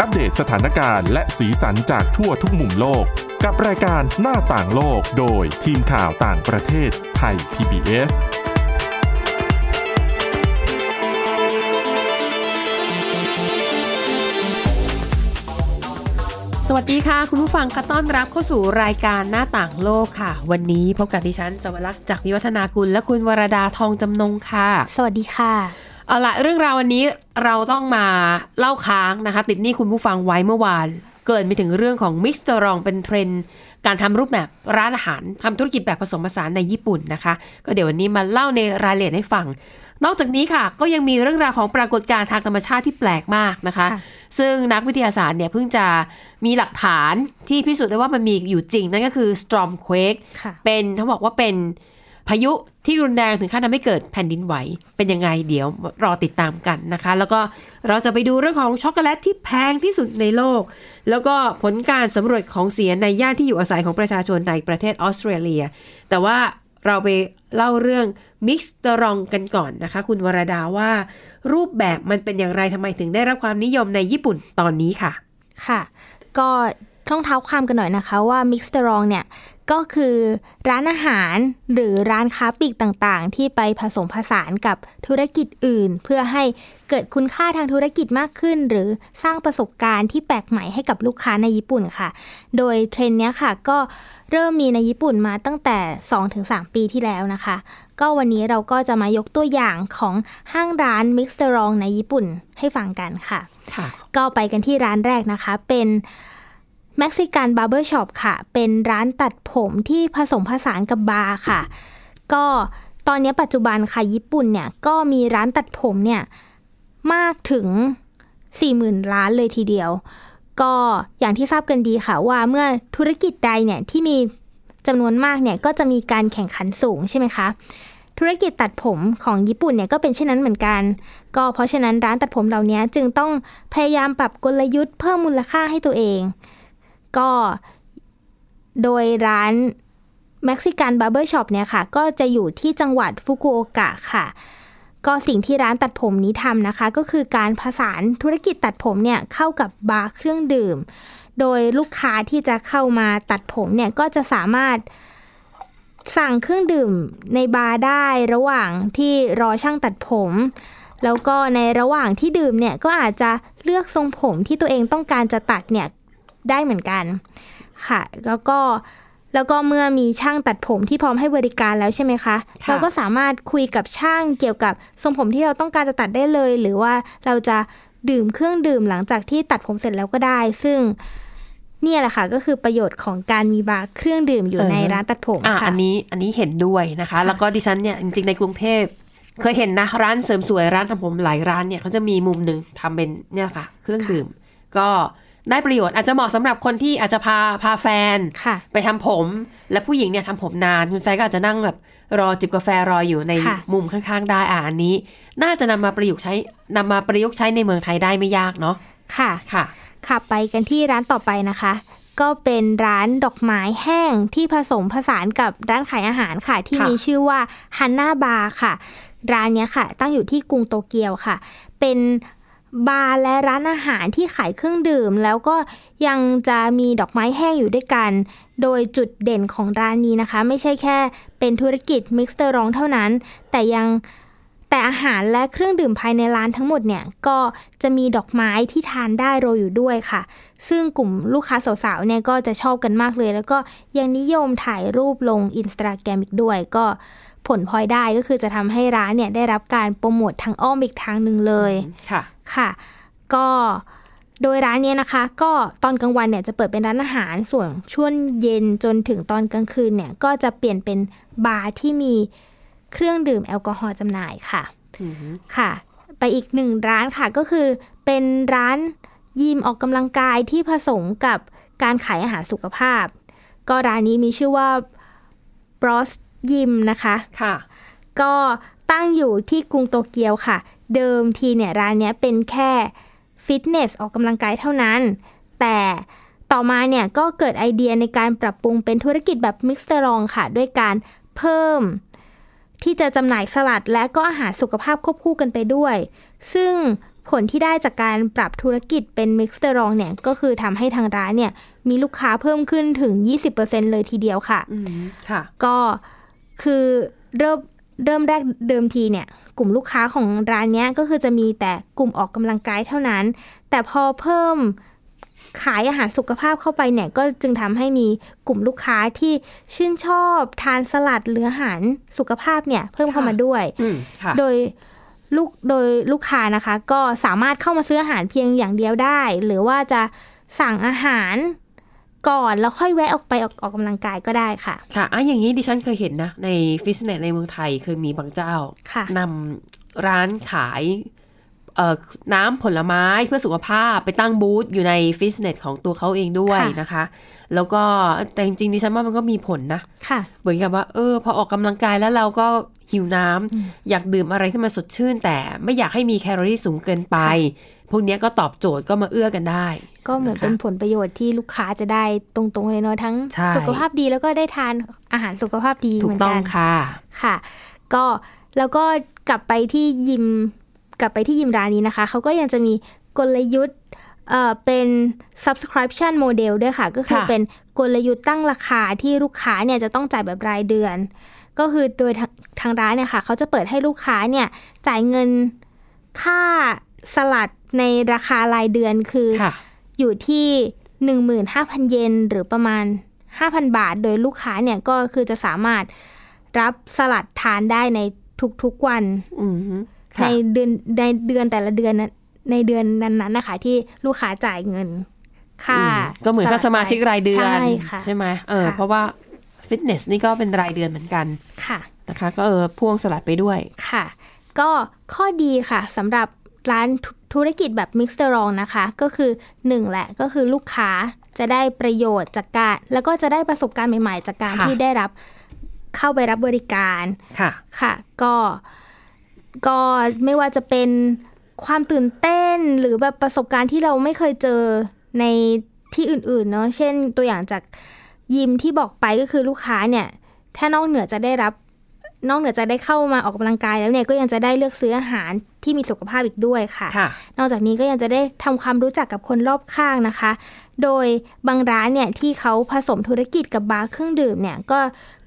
อัปเดตสถานการณ์และสีสันจากทั่วทุกมุมโลก กับรายการหน้าต่างโลกโดยทีมข่าวต่างประเทศไทย PBS สวัสดีค่ะ คุณผู้ฟังคะต้อนรับเข้าสู่รายการหน้าต่างโลกค่ะ วันนี้พบกับดิฉันสวรักษ์จากวิวัฒนาคุณและคุณวรดาทองจำนงค่ะ สวัสดีค่ะ เอาละเรื่องราววันนี้เราต้องมาเล่าค้างนะคะ ติดหนี้คุณผู้ฟังไว้เมื่อวาน เกริ่นไปถึงเรื่องของ Mixtaurant เป็นเทรนด์การทำรูปแบบร้านอาหารทำธุรกิจแบบผสมผสานในญี่ปุ่นนะคะ ก็เดี๋ยววันนี้มาเล่าในรายละเอียดให้ฟัง นอกจากนี้ค่ะ ก็ยังมีเรื่องราวของปรากฏการณ์ทางธรรมชาติที่แปลกมากนะคะค่ะซึ่งนักวิทยาศาสตร์เนี่ยเพิ่งจะมีหลักฐานที่พิสูจน์ได้ว่ามันมีอยู่จริงนั่นก็คือ storm quake ค่ะเป็นเขาบอกว่าเป็นพายุ ที่รุนแรงถึงขั้นทำให้เกิดแผ่นดินไหว เป็นยังไงเดี๋ยวรอติดตามกันนะคะ แล้วก็เราจะไปดูเรื่องของช็อกโกแลตที่แพงที่สุดในโลก แล้วก็ผลการสำรวจของเสียในย่านที่อยู่อาศัยของประชาชนในประเทศออสเตรเลีย แต่ว่าเราไปเล่าเรื่อง Mixtaurant กันก่อนนะคะ คุณวรดาว่า รูปแบบมันเป็นอย่างไรทำไมถึงได้รับความนิยมในญี่ปุ่นตอนนี้ค่ะ ค่ะ ก็ต้องเท้าความกันหน่อยนะคะว่า Mixtaurant เนี่ย ก็คือร้านอาหารหรือร้านค้าปลีกต่างๆ ที่ไปผสมผสานกับธุรกิจอื่น เพื่อให้เกิดคุณค่าทางธุรกิจมากขึ้น หรือสร้างประสบการณ์ที่แปลกใหม่ให้กับลูกค้าในญี่ปุ่นค่ะ โดยเทรนด์เนี้ยค่ะ ก็เริ่มมีในญี่ปุ่นมาตั้งแต่ 2-3 ปีที่แล้วนะคะ ก็วันนี้เราก็จะมายกตัวอย่างของห้างร้านมิกซ์เตอรองในญี่ปุ่นให้ฟังกันค่ะค่ะ ก็ไปกันที่ร้านแรกนะคะเป็น Mexican Barber Shop ค่ะ เป็นร้านตัดผมที่ผสมผสานกับบาร์ค่ะ ก็ตอนนี้ปัจจุบันค่ะญี่ปุ่นเนี่ย ก็มีร้านตัดผมเนี่ย มากถึง 40,000ร้านเลยทีเดียว ก็อย่างที่ทราบกันดีค่ะว่าเมื่อธุรกิจใดเนี่ยที่มีจำนวนมากเนี่ยก็จะมีการแข่งขันสูงใช่ไหมคะ ธุรกิจตัดผมของญี่ปุ่นเนี่ยก็เป็นเช่นนั้นเหมือนกัน ก็เพราะฉะนั้นร้านตัดผมเหล่านี้จึงต้องพยายามปรับกลยุทธ์เพิ่มมูลค่าให้ตัวเอง ก็โดยร้าน Mexican Barber Shop เนี่ยค่ะ ก็จะอยู่ที่จังหวัดฟุกุโอกะค่ะ ก็สิ่งที่ร้านตัดผมนี้ทำนะคะ ก็คือการผสานธุรกิจตัดผมเนี่ยเข้ากับบาร์เครื่องดื่ม โดยลูกค้าที่จะเข้ามาตัดผมเนี่ยก็จะสามารถสั่งเครื่องดื่มในบาร์ได้ระหว่างที่รอช่างตัดผม แล้วก็ในระหว่างที่ดื่มเนี่ยก็อาจจะเลือกทรงผมที่ตัวเองต้องการจะตัดเนี่ย ได้เหมือนกันค่ะ แล้วก็แล้วก็เมื่อมีช่างตัดผมที่พร้อมให้บริการแล้วใช่ไหมคะค่ะเราก็สามารถคุยกับช่างเกี่ยวกับทรงผมที่เราต้องการจะตัดได้เลย หรือว่าเราจะดื่มเครื่องดื่มหลังจากที่ตัดผมเสร็จแล้วก็ได้ ซึ่งเนี่ยแหละค่ะก็คือประโยชน์ของการมีบาร์เครื่องดื่มอยู่เออในร้านตัดผมอะค่ะอันนี้อันนี้เห็นด้วยนะคะ แล้วก็ดิฉันเนี่ยจริงๆในกรุงเทพเคยเห็นนะร้านเสริมสวยร้านทำผมหลายร้านเนี่ยเขาจะมีมุมหนึ่งทำเป็นเนี่ยค่ะ เครื่องดื่ม ก็ ได้ประโยชน์อาจจะเหมาะสำหรับคนที่อาจจะพาพาแฟนค่ะไปทำผม และผู้หญิงเนี่ยทำผมนานคุณแฟนก็อาจจะนั่งแบบรอจิบกาแฟรออยู่ในค่ะมุมข้างๆ ได้อะอันนี้ น่าจะนำมาประยุกต์ใช้นำมาประยุกต์ใช้ในเมืองไทยได้ไม่ยากเนาะค่ะค่ะค่ะไปกันที่ร้านต่อไปนะคะก็เป็นร้านดอกไม้แห้งที่ผสมผสานกับร้านขายอาหารค่ะ ที่ค่ะมีชื่อว่าHana Bar ค่ะ ร้านเนี้ยค่ะ ตั้งอยู่ที่กรุงโตเกียวค่ะ เป็น บาร์และร้านอาหารที่ขายเครื่องดื่ม แล้วก็ยังจะมีดอกไม้แห้งอยู่ด้วยกัน โดยจุดเด่นของร้านนี้นะคะ ไม่ใช่แค่เป็นธุรกิจ Mixtaurant เท่านั้น แต่ยังแต่อาหารและเครื่องดื่มภายในร้านทั้งหมดเนี่ยก็จะมีดอกไม้ที่ทานได้โรยอยู่ด้วยค่ะ ซึ่งกลุ่มลูกค้าสาวๆเนี่ยก็จะชอบกันมากเลย แล้วก็ยังนิยมถ่ายรูปลงอินสตาแกรมอีกด้วยก็ผลพลอยได้ก็คือจะทำให้ร้านเนี่ยได้รับการโปรโมททางอ้อมอีกทางหนึ่งเลยค่ะ ค่ะ ก็โดยร้านเนี้ยนะคะ ก็ตอนกลางวันเนี่ยจะเปิดเป็นร้านอาหารส่วนช่วงเย็นจนถึงตอนกลางคืนเนี่ยก็จะเปลี่ยนเป็นบาร์ที่มีเครื่องดื่มแอลกอฮอล์จำหน่ายค่ะอืมค่ะ ไปอีกหนึ่งร้านค่ะก็คือเป็นร้านยิมออกกำลังกายที่ผสมกับการขายอาหารสุขภาพ ก็ร้านนี้มีชื่อว่า Bros Gym นะคะ ค่ะ ก็ตั้งอยู่ที่กรุงโตเกียวค่ะ เดิมทีเนี่ยร้านเนี้ยเป็นแค่ฟิตเนสออกกำลังกายเท่านั้น แต่ต่อมาเนี่ยก็เกิดไอเดียในการปรับปรุงเป็นธุรกิจแบบ Mixtaurant ค่ะ ด้วยการเพิ่ม ที่จะจำหน่ายสลัดและก็อาหารสุขภาพควบคู่กันไปด้วย ซึ่งผลที่ได้จากการปรับธุรกิจเป็นมิกซ์เตอร์รองเนี่ยก็คือทำให้ทางร้านเนี่ยมีลูกค้าเพิ่มขึ้นถึง 20%เลยทีเดียวค่ะอืมค่ะ ก็คือเริ่มเริ่มแรกเดิมทีเนี่ย กลุ่มลูกค้าของร้านเนี้ยก็คือจะมีแต่กลุ่มออกกำลังกายเท่านั้น แต่พอเพิ่มขายอาหารสุขภาพเข้าไปเนี่ยก็จึงทำให้มีกลุ่มลูกค้าที่ชื่นชอบทานสลัดหรืออาหารสุขภาพเนี่ยเพิ่มเข้ามาด้วยอืมค่ะโดยลูกโดยลูกค้านะคะ ก็สามารถเข้ามาซื้ออาหารเพียงอย่างเดียวได้ หรือว่าจะสั่งอาหาร ก่อนแล้วค่อยแวะออกไปออกออกกำลังกายก็ได้ค่ะ ค่ะอะอย่างนี้ดิฉันเคยเห็นนะ ในฟิตเนสในเมืองไทยเคยมีบางเจ้าค่ะนำร้านขายเอ่อน้ำผลไม้เพื่อสุขภาพไปตั้งบูธอยู่ในฟิตเนสของตัวเขาเองด้วยค่ะนะคะ แล้วก็แต่จริงๆดิฉันว่ามันก็มีผลนะค่ะ เหมือนกับว่าเออพอออกกำลังกายแล้วเราก็หิวน้ำอยากดื่มอะไรที่มันสดชื่น แต่ไม่อยากให้มีแคลอรี่สูงเกินไป พวกเนี้ยก็ตอบโจทย์ก็มาเอื้อกันได้ ก็เหมือนนะคะเป็นผลประโยชน์ที่ลูกค้าจะได้ตรงๆเลยเนาะทั้งใช่สุขภาพดีแล้วก็ได้ทานอาหารสุขภาพดีถูเหมืกอนต้องกันค่ะค่ะ ก็แล้วก็กลับไปที่ยิมกลับไปที่ยิมร้านนี้นะคะเขาก็ยังจะมีกลยุทธ์เอ่อเป็น subscription model ด้วยค่ะ ก็คือค่ะเป็นกลยุทธ์ตั้งราคาที่ลูกค้าเนี่ยจะต้องจ่ายแบบรายเดือน ก็คือโดยทางทางร้านเนี่ยค่ะเขาจะเปิดให้ลูกค้าเนี่ยจ่ายเงินค่าสลัดในราคารายเดือนคือค่ะ อยู่ที่ 15,000 เยนหรือประมาณ 5,000 บาท โดยลูกค้าเนี่ยก็คือจะสามารถรับสลัดทานได้ในทุกๆวันอืมในค่ะเดือนในเดือนแต่ละเดือนนั้นในเดือนนั้นๆนะคะ ที่ลูกค้าจ่ายเงินค่าอืมก็เหมือนค่าสมาชิกรายเดือน ใช่ค่ะใช่ไหมเออค่ะเพราะว่าฟิตเนสนี่ก็เป็นรายเดือนเหมือนกันค่ะนะคะ ก็เออพ่วงสลัดไปด้วยค่ะ ก็ข้อดีค่ะสำหรับ ร้านธุธุรกิจแบบ Mixtaurant นะคะ ก็คือหนึ่งแหละก็คือลูกค้าจะได้ประโยชน์จากการ แล้วก็จะได้ประสบการณ์ใหม่ๆ จากการค่ะที่ได้รับเข้าไปรับบริการค่ะค่ะ ก็ก็ไม่ว่าจะเป็นความตื่นเต้นหรือแบบประสบการณ์ที่เราไม่เคยเจอในที่อื่นๆเนาะเช่นตัวอย่างจากยิมที่บอกไปก็คือลูกค้าเนี่ย ถ้านอกเหนือจะได้รับ นอกเหนือจะได้เข้ามาออกกำลังกายแล้วเนี่ยก็ยังจะได้เลือกซื้ออาหารที่มีสุขภาพอีกด้วยค่ะค่ะนอกจากนี้ก็ยังจะได้ทำความรู้จักกับคนรอบข้างนะคะ โดยบางร้านเนี่ยที่เขาผสมธุรกิจกับบาร์เครื่องดื่มเนี่ยก็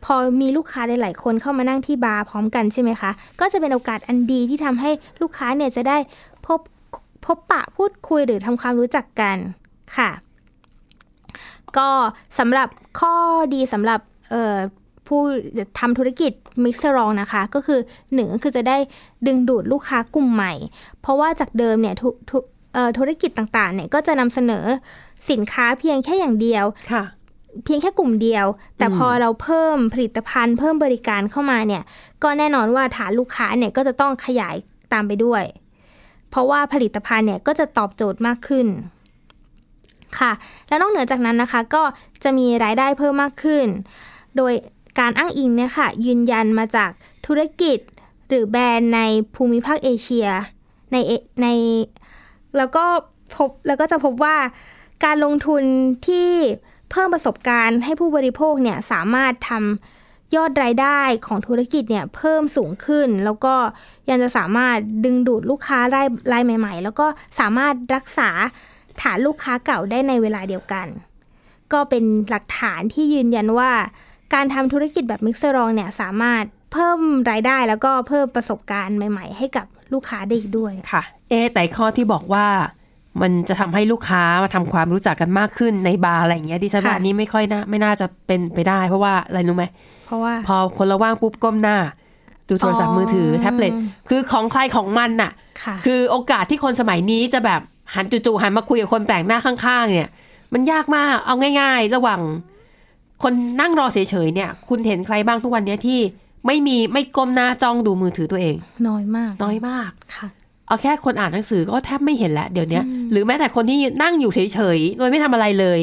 พอมีลูกค้าหลายๆคนเข้ามานั่งที่บาร์พร้อมกันใช่ไหมคะ ก็จะเป็นโอกาสอันดีที่ทำให้ลูกค้าเนี่ยจะได้พบพบปะพูดคุยหรือทำความรู้จักกันค่ะ ก็สำหรับข้อดีสำหรับเอ่อ ผู้ทำธุรกิจมิกซ์รองนะคะ ก็คือหนึ่งก็คือจะได้ดึงดูดลูกค้ากลุ่มใหม่ เพราะว่าจากเดิมเนี่ยธุธุเอ่อธุรกิจต่างๆเนี่ยก็จะนำเสนอสินค้าเพียงแค่อย่างเดียวค่ะเพียงแค่กลุ่มเดียว แต่อืมพอเราเพิ่มผลิตภัณฑ์ เพิ่มบริการเข้ามาเนี่ย ก็แน่นอนว่าฐานลูกค้าเนี่ยก็จะต้องขยายตามไปด้วย เพราะว่าผลิตภัณฑ์เนี่ยก็จะตอบโจทย์มากขึ้นค่ะ แล้วนอกเหนือจากนั้นนะคะ ก็จะมีรายได้เพิ่มมากขึ้น โดย การอ้างอิงเนี่ยค่ะยืนยันมาจากธุรกิจหรือแบรนด์ในภูมิภาคเอเชียในในแล้วก็พบแล้วก็จะพบว่าการลงทุนที่เพิ่มประสบการณ์ให้ผู้บริโภคเนี่ยสามารถทำยอดรายได้ของธุรกิจเนี่ยเพิ่มสูงขึ้น แล้วก็ยังจะสามารถดึงดูดลูกค้ารายรายใหม่ ๆ แล้วก็สามารถรักษาฐานลูกค้าเก่าได้ในเวลาเดียวกัน ก็เป็นหลักฐานที่ยืนยันว่า การทำธุรกิจแบบมิกซ์รองเนี่ยสามารถเพิ่มรายได้แล้วก็เพิ่มประสบการณ์ใหม่ ๆ ให้กับลูกค้าได้อีกด้วยค่ะ เอะแต่ข้อที่บอกว่ามันจะทำให้ลูกค้ามาทำความรู้จักกันมากขึ้นในบาร์อะไรอย่างเงี้ยดิฉันว่าค่ะอันนี้ไม่ค่อยน่าไม่น่าจะเป็นไปได้ เพราะว่าอะไรรู้ไหมเพราะว่าพอคนละว่างปุ๊บก้มหน้า ดูโทรศัพท์มือถือแท็บเล็ตคือของใครของมันน่ะค่ะ คือโอกาสที่คนสมัยนี้จะแบบหันจู่ๆหันมาคุยกับคนแปลกหน้าข้างๆ เนี่ย มันยากมากเอาง่าย ๆ ระหว่าง คนนั่งรอเฉยๆเนี่ย คุณเห็นใครบ้างทุกวันเนี้ยที่ไม่มีไม่ก้มหน้าจ้องดูมือถือตัวเอง น้อยมาก น้อยมากค่ะ เอาแค่คนอ่านหนังสือก็แทบไม่เห็นแล้วเดี๋ยวเนี้ยหรือแม้แต่คนที่นั่งอยู่เฉยๆโดยไม่ทำอะไรเลย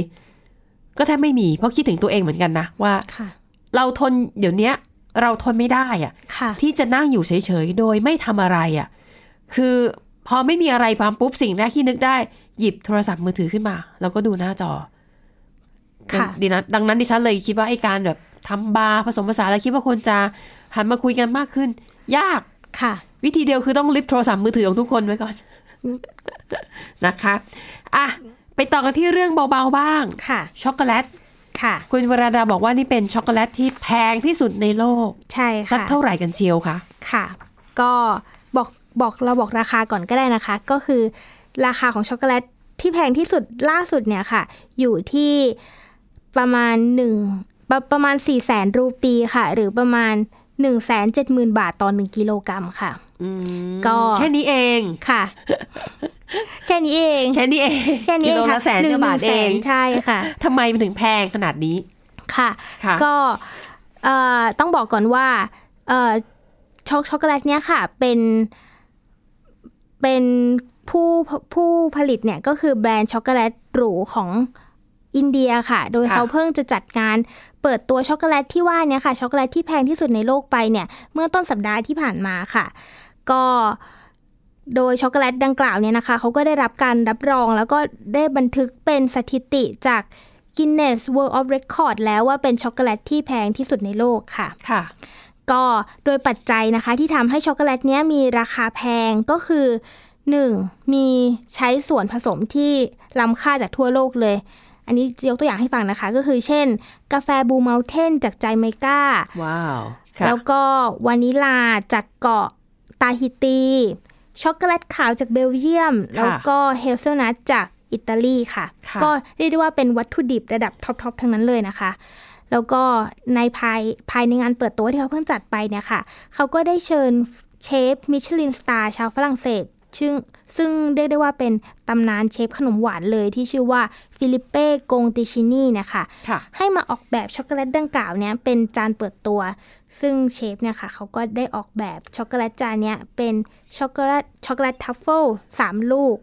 ก็แทบไม่มีเพราะคิดถึงตัวเองเหมือนกันนะว่าค่ะเราทนเดี๋ยวเนี้ยเราทนไม่ได้อะค่ะที่จะนั่งอยู่เฉยๆโดยไม่ทำอะไรอะ่ะ คือพอไม่มีอะไรปั๊มปุ๊บสิ่งแรกที่นึกได้ หยิบโทรศัพท์มือถือขึ้นมา แล้วก็ดูหน้าจอค่ะ ดีนะดังนั้นดิฉันเลยคิดว่าไอ้การแบบทำบาร์ผสมผสานแล้วคิดว่าคนจะหันมาคุยกันมากขึ้น ยากค่ะ วิธีเดียวคือต้องลิฟต์โทรศัพท์มือถือของทุกคนไว้ก่อนนะคะอะไปต่อกันที่เรื่องเบาๆบ้างค่ะ ช็อกโกแลตค่ะ คุณวราดาบอกว่านี่เป็นช็อกโกแลตที่แพงที่สุดในโลก ใช่สักค่ะเท่าไหร่กันเชียวคะค่ะ ก็บอกบอกเราบอกราคาก่อนก็ได้นะคะ ก็คือราคาของช็อกโกแลตที่แพงที่สุดล่าสุดเนี่ยค่ะ อยู่ที่ ประมาณหนึ่งประประมาณ4ี่แสนรูปีค่ะ หรือประมาณ1นึ่งแสนเจ็ดหมื่นบาทต่อหนึ่งกิโลกรัมค่ะก็แค่นี้เองค่ะ แค่นี้เองแค่นี้เองแค่นี้กิเอโลงค่ะละแสนหนึ่กว่าบาทหนึ่เองแสนใช่ค่ะทำไมมันถึงแพงขนาดนี้ค่ะค่ะก็เอ่อต้องบอกก่อนว่าเอ่อช็อกช็อกโกแลตเนี้ยค่ะเป็นเป็นผู้ผู้ผลิตเนี่ยก็คือแบรนด์ช็อกโกแลตหรูของ อินเดียค่ะ โดยค่ะเขาเพิ่งจะจัดงานเปิดตัวช็อกโกแลตที่ว่าเนี้ยค่ะ ช็อกโกแลตที่แพงที่สุดในโลกไปเนี่ย เมื่อต้นสัปดาห์ที่ผ่านมาค่ะ ก็โดยช็อกโกแลตดังกล่าวเนี่ยนะคะเขาก็ได้รับการรับรองแล้วก็ได้บันทึกเป็นสถิติจาก Guinness World of Record แล้วว่าเป็นช็อกโกแลตที่แพงที่สุดในโลกค่ะ ค่ะ ก็โดยปัจจัยนะคะที่ทำให้ช็อกโกแลตเนี้ยมีราคาแพงก็คือ 1. มีใช้ส่วนผสมที่ล้ำค่าจากทั่วโลกเลย อันนี้จะยกตัวอย่างให้ฟังนะคะ ก็คือเช่น กาแฟ Blue Mountain จากไจเมกาว้าวค่ะแล้วก็วานิลาจากเกาะตาฮิตี ช็อกโกแลตขาวจากเบลเยียม แล้วก็ hazelnut จากอิตาลีค่ะค่ะก็เรียกได้ว่าเป็นวัตถุดิบระดับท็อปๆทั้งนั้นเลยนะคะ แล้วก็ในภายภายในงานเปิดตัวที่เขาเพิ่งจัดไปเนี่ยค่ะ เขาก็ได้เชิญเชฟ Michelin Star ชาวฝรั่งเศส ซึ่งซึ่งเรียกได้ว่าเป็นตำนานเชฟขนมหวานเลยที่ชื่อว่า Philippe Conticini นะคะค่ะให้มาออกแบบช็อกโกแลตดังกล่าวเนี้ยเป็นจานเปิดตัว ซึ่งเชฟเนี่ยค่ะเขาก็ได้ออกแบบช็อกโกแลตจานเนี้ยเป็นช็อกโกแลตช็อกโกแลตทัฟเฟิลสามลูก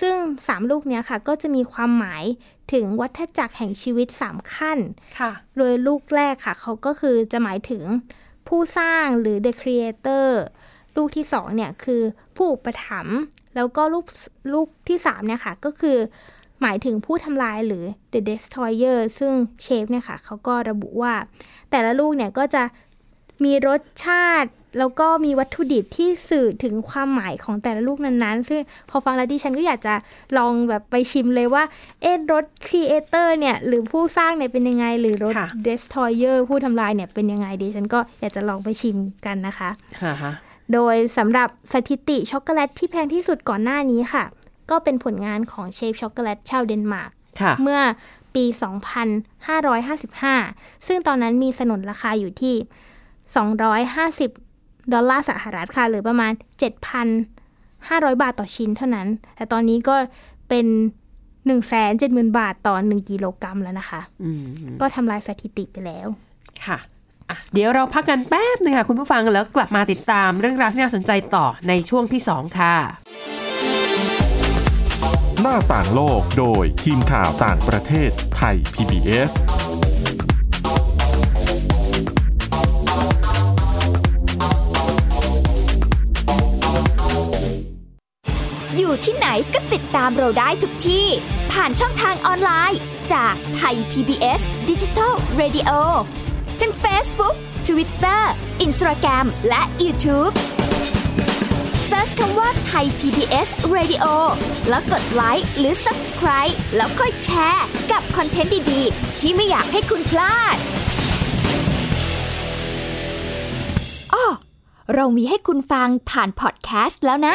ซึ่งสามลูกเนี้ยค่ะก็จะมีความหมายถึงวัฏจักรแห่งชีวิตสามขั้นค่ะโดยลูกแรกค่ะเขาก็คือจะหมายถึงผู้สร้างหรือ the creator ลูกที่สองเนี่ยคือผู้อุปถัมภ์แล้วก็ลูกลูกที่สามเนี่ยค่ะ ก็คือหมายถึงผู้ทำลายหรือ the destroyer ซึ่งเชฟเนี่ยค่ะเขาก็ระบุว่า แต่ละลูกเนี่ยก็จะมีรสชาติ แล้วก็มีวัตถุดิบที่สื่อถึงความหมายของแต่ละลูกนั้นๆ ซึ่งพอฟังแล้วดิฉันก็อยากจะลองแบบไปชิมเลยว่า เอ๊ะรส creator เนี่ย หรือผู้สร้างเนี่ยเป็นยังไง หรือรสค่ะ destroyer ผู้ทำลายเนี่ยเป็นยังไงดิฉันก็อยากจะลองไปชิมกันนะคะค่ะฮะ โดยสำหรับสถิติช็อกโกแลตที่แพงที่สุดก่อนหน้านี้ค่ะ ก็เป็นผลงานของเชฟช็อกโกแลตชาวเดนมาร์กค่ะเมื่อปี 2555 ซึ่งตอนนั้นมีสนนราคาอยู่ที่ 250 ดอลลาร์สหรัฐค่ะ หรือประมาณ 7,500 บาทต่อชิ้นเท่านั้น แต่ตอนนี้ก็เป็น 170,000 บาทต่อ 1 กิโลกรัมแล้วนะคะอืมก็ทำลายสถิติไปแล้ว ค่ะอะ เดี๋ยวเราพักกันแป๊บหนึงค่ะคุณผู้ฟังแล้วกลับมาติดตามเรื่องราวที่น่าสนใจต่อในช่วงที่สองค่ะ หน้าต่างโลกโดยทีมข่าวต่างประเทศไทย PBS อยู่ที่ไหนก็ติดตามเราได้ทุกที่ ผ่านช่องทางออนไลน์ จากไทย PBS Digital Radio ทั้ง Facebook Twitter Instagram และ YouTube Search คำว่าไทย PBS Radio แล้วกดไลค์หรือ Subscribe แล้วค่อยแชร์ กับคอนเทนต์ดี ๆ ที่ไม่อยากให้คุณพลาดอ้อเรามีให้คุณฟังผ่านพอดแคสต์แล้วนะ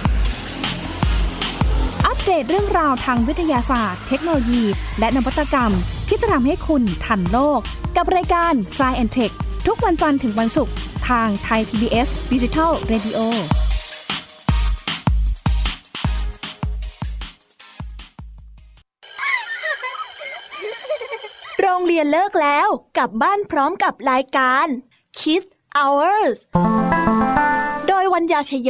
เดตเรื่องราวทางวิทยาศาสตร์ เทคโนโลยี และนวัตกรรม ที่จะทำให้คุณทันโลก กับรายการ s c i e n t e c h ทุกวันจันทร์ถึงวันศุกร์ทางไทย PBS Digital Radio โรงเรียนเลิกแล้ว กลับบ้านพร้อมกับรายการ Kids Hours โดยวัญญาชยโย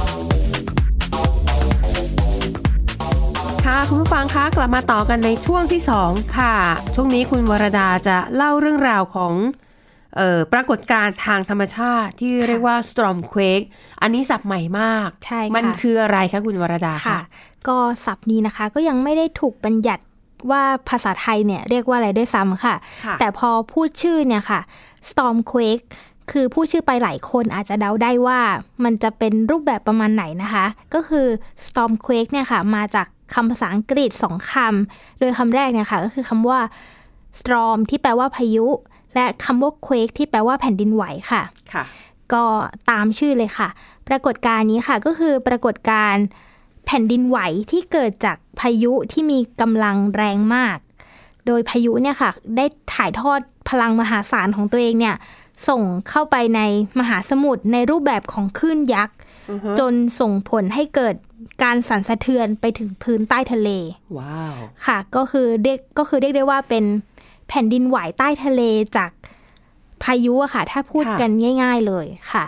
ค่ะคุณผู้ฟังคะกลับมาต่อกันในช่วงที่ 2 ค่ะ ช่วงนี้คุณวรดาจะเล่าเรื่องราวของเออปรากฏการณ์ทางธรรมชาติที่เรียกว่า storm quake อันนี้สับใหม่มาก ใช่ค่ะมันคืออะไรคะคุณวรดาค่ะ ก็ศัพท์นี้นะคะก็ยังไม่ได้ถูกบัญญัติว่าภาษาไทยเนี่ยเรียกว่าอะไรด้วยซ้ำค่ะค่ะแต่พอพูดชื่อเนี่ยค่ะ stormquake คือพูดชื่อไปหลายคนอาจจะเดาได้ว่ามันจะเป็นรูปแบบประมาณไหนนะคะ ก็คือ stormquake เนี่ยค่ะ มาจาก คำภาษาอังกฤษสองคำ โดยคำแรกเนี่ยค่ะก็คือคำว่า storm ที่แปลว่าพายุ และคำว่า quake ที่แปลว่าแผ่นดินไหวค่ะค่ะ ก็ตามชื่อเลยค่ะ ปรากฏการณ์นี้ค่ะก็คือปรากฏการณ์แผ่นดินไหวที่เกิดจากพายุที่มีกำลังแรงมาก โดยพายุเนี่ยค่ะ ได้ถ่ายทอดพลังมหาศาลของตัวเองเนี่ย ส่งเข้าไปในมหาสมุทรในรูปแบบของคลื่นยักษ์อือฮึจนส่งผลให้เกิด การสั่นสะเทือนไปถึงพื้นใต้ทะเล ว้าว ค่ะ ก็คือเรียกก็คือเรียกได้ว่าเป็นแผ่นดินไหวใต้ทะเลจากพายุอะค่ะ ถ้าพูดค่ะกันง่าย ๆเลยค่ะ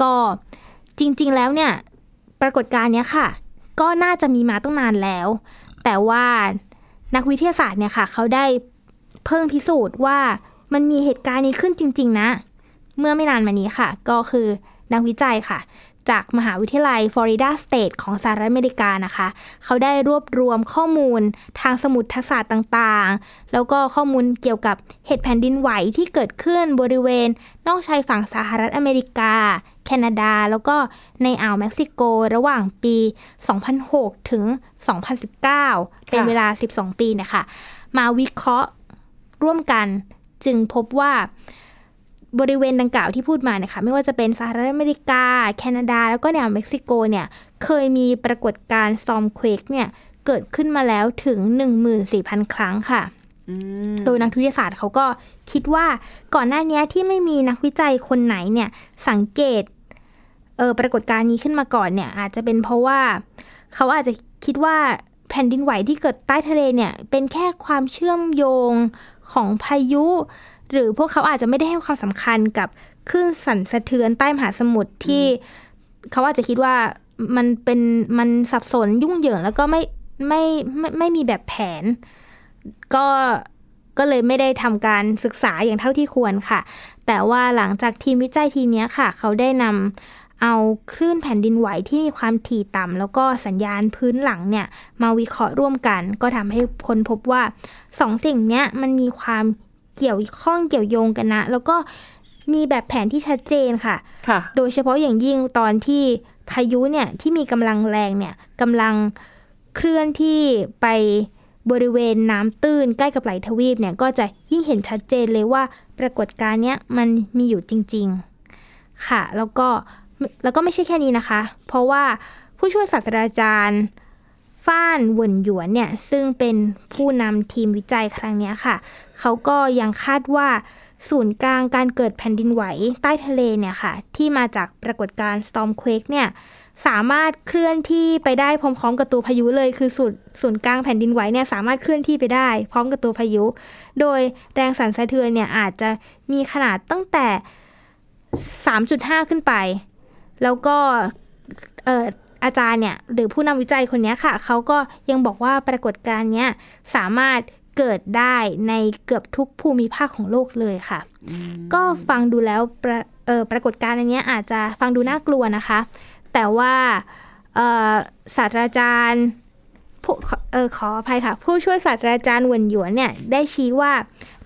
ก็จริง ๆ แล้วเนี่ย ปรากฏการณ์เนี้ยค่ะ ก็น่าจะมีมาตั้งนานแล้ว แต่ว่านักวิทยาศาสตร์เนี่ยค่ะ เขาได้เพิ่งพิสูจน์ว่ามันมีเหตุการณ์นี้ขึ้นจริง ๆ นะ เมื่อไม่นานมานี้ค่ะ ก็คือนักวิจัยค่ะ จากมหาวิทยาลัยฟลอริดาสเตทของสหรัฐอเมริกานะคะ เขาได้รวบรวมข้อมูลทางสมุดทศาสตร์ต่างๆ แล้วก็ข้อมูลเกี่ยวกับเหตุแผ่นดินไหวที่เกิดขึ้นบริเวณ นอกชายฝั่งสหรัฐอเมริกา แคนาดา แล้วก็ในอ่าวเม็กซิโกระหว่างปี 2006 ถึง 2019 เป็นเวลา 12 ปีเนะคะ มาวิเคราะห์ร่วมกันจึงพบว่า บริเวณดังกล่าวที่พูดมาเนี่ยค่ะไม่ว่าจะเป็นสหรัฐอเมริกา แคนาดา แล้วก็แนวเม็กซิโกเนี่ยเคยมีปรากฏการณ์ stormquake เนี่ยเกิดขึ้นมาแล้วถึง 14,000 ครั้งค่ะ โดยนักวิทยาศาสตร์เขาก็คิดว่าก่อนหน้านี้ที่ไม่มีนักวิจัยคนไหนเนี่ยสังเกตเออปรากฏการณ์นี้ขึ้นมาก่อนเนี่ยอาจจะเป็นเพราะว่าเขาอาจจะคิดว่าแผ่นดินไหวที่เกิดใต้ทะเลเนี่ยเป็นแค่ความเชื่อมโยงของพายุ หรือพวกเขาอาจจะไม่ได้ให้ความสำคัญกับคลื่นสั่นสะเทือนใต้มหาสมุทรที่เขาอาจจะคิดว่ามันเป็นมันสับสนยุ่งเหยิงแล้วก็ไม่ไม่ไม่ไม่มีแบบแผน ก็ก็เลยไม่ได้ทำการศึกษาอย่างเท่าที่ควรค่ะ แต่ว่าหลังจากทีมวิจัยทีมเนี้ยค่ะ เขาได้นำเอาคลื่นแผ่นดินไหวที่มีความถี่ต่ำแล้วก็สัญญาณพื้นหลังเนี่ย มาวิเคราะห์ร่วมกัน ก็ทำให้คนพบว่าสองสิ่งเนี้ยมันมีความ เกี่ยวข้องเกี่ยวโยงกันนะ แล้วก็มีแบบแผนที่ชัดเจนค่ะค่ะ โดยเฉพาะอย่างยิ่งตอนที่พายุเนี่ยที่มีกำลังแรงเนี่ยกำลังเคลื่อนที่ไปบริเวณน้ำตื้นใกล้กับไหลทวีปเนี่ยก็จะยิ่งเห็นชัดเจนเลยว่าปรากฏการณ์เนี้ยมันมีอยู่จริง ๆ ค่ะ แล้วก็แล้วก็ไม่ใช่แค่นี้นะคะ เพราะว่าผู้ช่วยศาสตราจารย์ ฟ้านเหวินหยวนเนี่ยซึ่งเป็นผู้นำทีมวิจัยครั้งนี้ค่ะ เขาก็ยังคาดว่าศูนย์กลางการเกิดแผ่นดินไหวใต้ทะเลเนี่ยค่ะ ที่มาจากปรากฏการณ์ Stormquake เนี่ยสามารถเคลื่อนที่ไปได้พร้อมๆกับตัวพายุเลยคือศูนย์ศูนย์กลางแผ่นดินไหวเนี่ยสามารถเคลื่อนที่ไปได้ พร้อมกับตัวพายุ โดยแรงสั่นสะเทือนเนี่ยอาจจะมีขนาดตั้งแต่ 3.5 ขึ้นไป แล้วก็เอ่ออาจารย์เนี่ยหรือผู้นำวิจัยคนนี้ค่ะ เขาก็ยังบอกว่าปรากฏการณ์เนี้ยสามารถเกิดได้ในเกือบทุกภูมิภาคของโลกเลยค่ะ ก็ฟังดูแล้วประเอ่อปรากฏการณ์อันเนี้ยอาจจะฟังดูน่ากลัวนะคะ แต่ว่าเอ่อศาสตราจารย์ผู้เออขออภัยค่ะ ผู้ช่วยศาสตราจารย์เหวินหยวนเนี่ยได้ชี้ว่า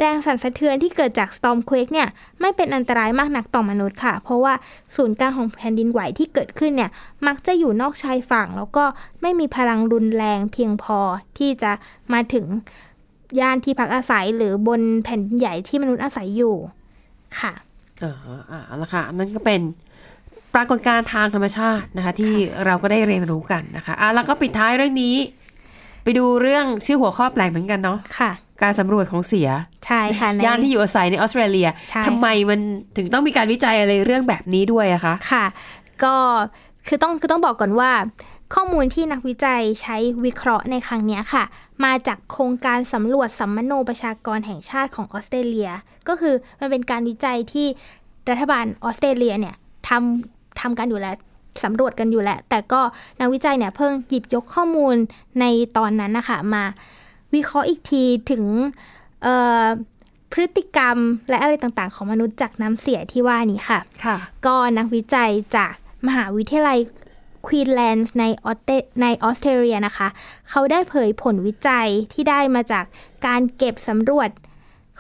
แรงสั่นสะเทือนที่เกิดจาก Stormquake เนี่ยไม่เป็นอันตรายมากนักต่อมนุษย์ค่ะ เพราะว่าศูนย์กลางของแผ่นดินไหวที่เกิดขึ้นเนี่ยมักจะอยู่นอกชายฝั่ง แล้วก็ไม่มีพลังรุนแรงเพียงพอที่จะมาถึงย่านที่พักอาศัยหรือบนแผ่นดินใหญ่ที่มนุษย์อาศัยอยู่ค่ะเอออ่าละค่ะนั่นก็เป็นปรากฏการณ์ทางธรรมชาตินะคะ ที่เราก็ได้เรียนรู้กันนะคะอะแล้วก็ปิดท้ายเรื่องนี้ ไปดูเรื่องชื่อหัวข้อแปลกเหมือนกันเนาะค่ะ การสำรวจของเสีย ใช่ค่ะในย่านที่อยู่อาศัยในออสเตรเลียใช่ทำไมมันถึงต้องมีการวิจัยอะไรเรื่องแบบนี้ด้วยอะคะค่ะ ก็คือต้องคือต้องบอกก่อนว่า ข้อมูลที่นักวิจัยใช้วิเคราะห์ในครั้งเนี้ยค่ะ มาจากโครงการสำรวจสัมมโนประชากรแห่งชาติของออสเตรเลีย ก็คือมันเป็นการวิจัยที่รัฐบาลออสเตรเลียเนี่ยทำทำกันอยู่แล้วสำรวจกันอยู่แล้ว แต่ก็นักวิจัยเนี่ยเพิ่งหยิบยกข้อมูลในตอนนั้นนะคะมาวิเคราะห์อีกทีถึงเอ่อ พฤติกรรมและอะไรต่างๆ ของมนุษย์จากน้ำเสียที่ว่านี้ค่ะ ค่ะ ก็นักวิจัยจากมหาวิทยาลัยควีนแลนด์ในออสเตในออสเตรเลียนะคะ เขาได้เผยผลวิจัยที่ได้มาจากการเก็บสำรวจ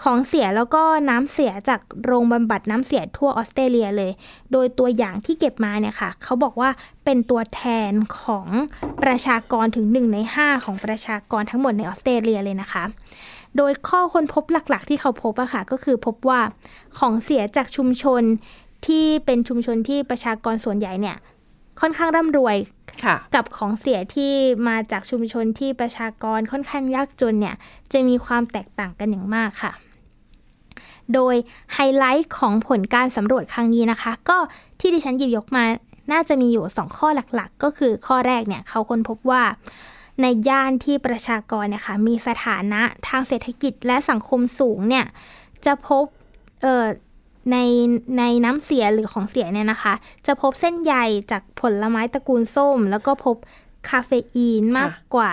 ของเสียแล้วก็น้ำเสียจากโรงบำบัดน้ำเสียทั่วออสเตรเลียเลย โดยตัวอย่างที่เก็บมาเนี่ยค่ะ เขาบอกว่าเป็นตัวแทนของประชากรถึง 1 ใน 5 ของประชากรทั้งหมดในออสเตรเลียเลยนะคะ โดยข้อค้นพบหลักๆ ที่เขาพบอะค่ะก็คือพบว่าของเสียจากชุมชนที่เป็นชุมชนที่ประชากรส่วนใหญ่เนี่ยค่อนข้างร่ำรวยค่ะกับของเสียที่มาจากชุมชนที่ประชากรค่อนข้างยากจนเนี่ยจะมีความแตกต่างกันอย่างมากค่ะ โดยไฮไลท์ของผลการสำรวจครั้งนี้นะคะ ก็ที่ดิฉันหยิบยกมาน่าจะมีอยู่ 2 ข้อหลักๆ ก็คือข้อแรกเนี่ยเขาค้นพบว่า ในย่านที่ประชากรเนี่ยค่ะมีสถานะทางเศรษฐกิจและสังคมสูงเนี่ยจะพบเอ่อในในน้ำเสียหรือของเสียเนี่ยนะคะ จะพบเส้นใยจากผลไม้ตระกูลส้ม แล้วก็พบคาเฟอีนมากกว่า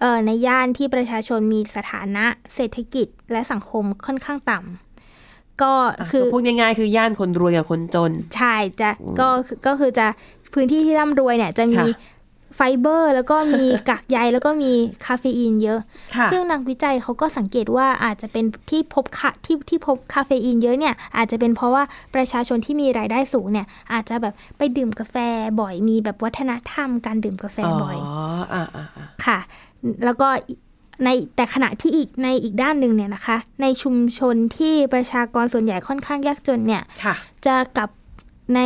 เอ่อในย่านที่ประชาชนมีสถานะเศรษฐกิจและสังคมค่อนข้างต่ำก็คือพูดง่ายๆคือย่านคนรวยกับคนจน ใช่จะก็คือก็คือจะพื้นที่ที่ร่ำรวยเนี่ยจะมีค่ะ ไฟเบอร์ แล้วก็มีกากใยแล้วก็มีคาเฟอีนเยอะค่ะซึ่งนักวิจัยเขาก็สังเกตว่าอาจจะเป็นที่พบค่ะที่ที่พบคาเฟอีนเยอะเนี่ยอาจจะเป็นเพราะว่าประชาชนที่มีรายได้สูงเนี่ยอาจจะแบบไปดื่มกาแฟบ่อยมีแบบวัฒนธรรมการดื่มกาแฟบ่อยอ๋ออ่าอ่าอ่าค่ะ แล้วก็ในแต่ขณะที่อีกในอีกด้านหนึ่งเนี่ยนะคะ ในชุมชนที่ประชากรส่วนใหญ่ค่อนข้างยากจนเนี่ยค่ะจะกลับใน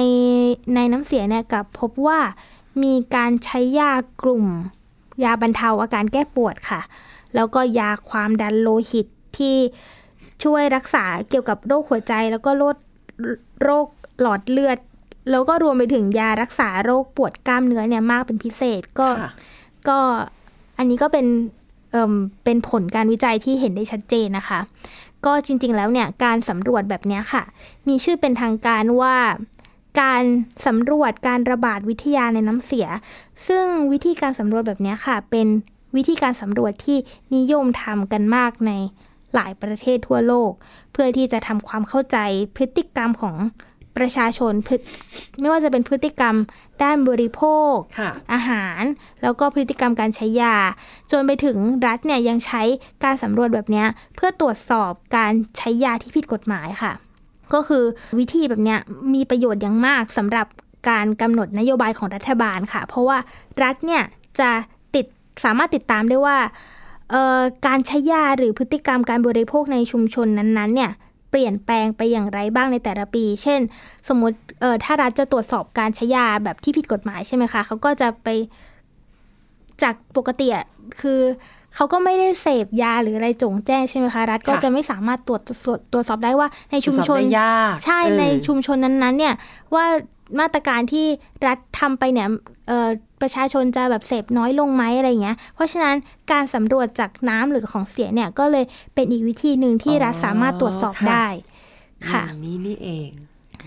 ในน้ำเสียเนี่ยกลับพบว่า มีการใช้ยากลุ่ม ยาบรรเทาอาการแก้ปวดค่ะ แล้วก็ยาความดันโลหิตที่ช่วยรักษาเกี่ยวกับโรคหัวใจ แล้วก็โรคโรคหลอดเลือด แล้วก็รวมไปถึงยารักษาโรคปวดกล้ามเนื้อเนี่ยมากเป็นพิเศษก็ค่ะก็อันนี้ก็เป็นเอ่มเป็นผลการวิจัยที่เห็นได้ชัดเจนนะคะ ก็จริงๆแล้วเนี่ยการสำรวจแบบเนี้ยค่ะ มีชื่อเป็นทางการว่า การสำรวจการระบาดวิทยาในน้ำเสีย ซึ่งวิธีการสำรวจแบบเนี้ยค่ะ เป็นวิธีการสำรวจที่นิยมทำกันมากในหลายประเทศทั่วโลก เพื่อที่จะทำความเข้าใจพฤติกรรมของประชาชนพฤไม่ว่าจะเป็นพฤติกรรมด้านบริโภคค่ะอาหาร แล้วก็พฤติกรรมการใช้ยา จนไปถึงรัฐเนี่ยยังใช้การสำรวจแบบเนี้ยเพื่อตรวจสอบการใช้ยาที่ผิดกฎหมายค่ะ ก็คือวิธีแบบนี้มีประโยชน์อย่างมากสำหรับการกำหนดนโยบายของรัฐบาลค่ะ เพราะว่ารัฐเนี่ยจะติดสามารถติดตามได้ว่าการใช้ยาหรือพฤติกรรมการบริโภคในชุมชนนั้นๆเนี่ยเปลี่ยนแปลงไปอย่างไรบ้างในแต่ละปี เช่น สมมติเอ่อถ้ารัฐจะตรวจสอบการใช้ยาแบบที่ผิดกฎหมายใช่ไหมคะเขาก็จะไปจากปกติคือ เขาก็ไม่ได้เสพยาหรืออะไรจงแจ้งใช่ไหมคะรัฐก็ค่ะจะไม่สามารถตรวจตรวจตรวจสอบได้ว่าในชุมชนตรวจสอบได้ยากใช่เออในชุมชนนั้นๆ เนี่ยว่ามาตรการที่รัฐทำไปเนี่ยเอ่อประชาชนจะแบบเสพน้อยลงไหมอะไรเงี้ย เพราะฉะนั้นการสำรวจจากน้ำหรือของเสียเนี่ยก็เลยเป็นอีกวิธีหนึ่งที่รัฐสามารถตรวจสอบได้ ค่ะอย่างนี้นี่เอง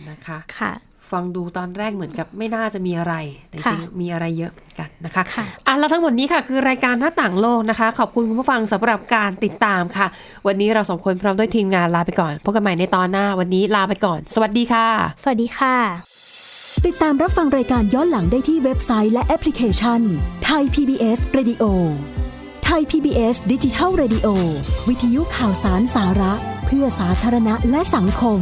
นะคะ ค่ะ ฟังดูตอนแรกเหมือนกับไม่น่าจะมีอะไร แต่จค่ะริงๆมีอะไรเยอะเหมือนกันนะคะค่ะอะแล้วทั้งหมดนี้ค่ะ คือรายการหน้าต่างโลกนะคะ ขอบคุณคุณผู้ฟังสำหรับการติดตามค่ะ วันนี้เราสองคนพร้อมด้วยทีมงานลาไปก่อนพบกันใหม่ในตอนหน้าวันนี้ลาไปก่อน สวัสดีค่ะ สวัสดีค่ะ ติดตามรับฟังรายการย้อนหลังได้ที่เว็บไซต์และแอปพลิเคชันไทย PBS Radio ไทย PBS ดิจิทัล Radio วิทยุข่าวสารสาระ เพื่อสาธารณะและสังคม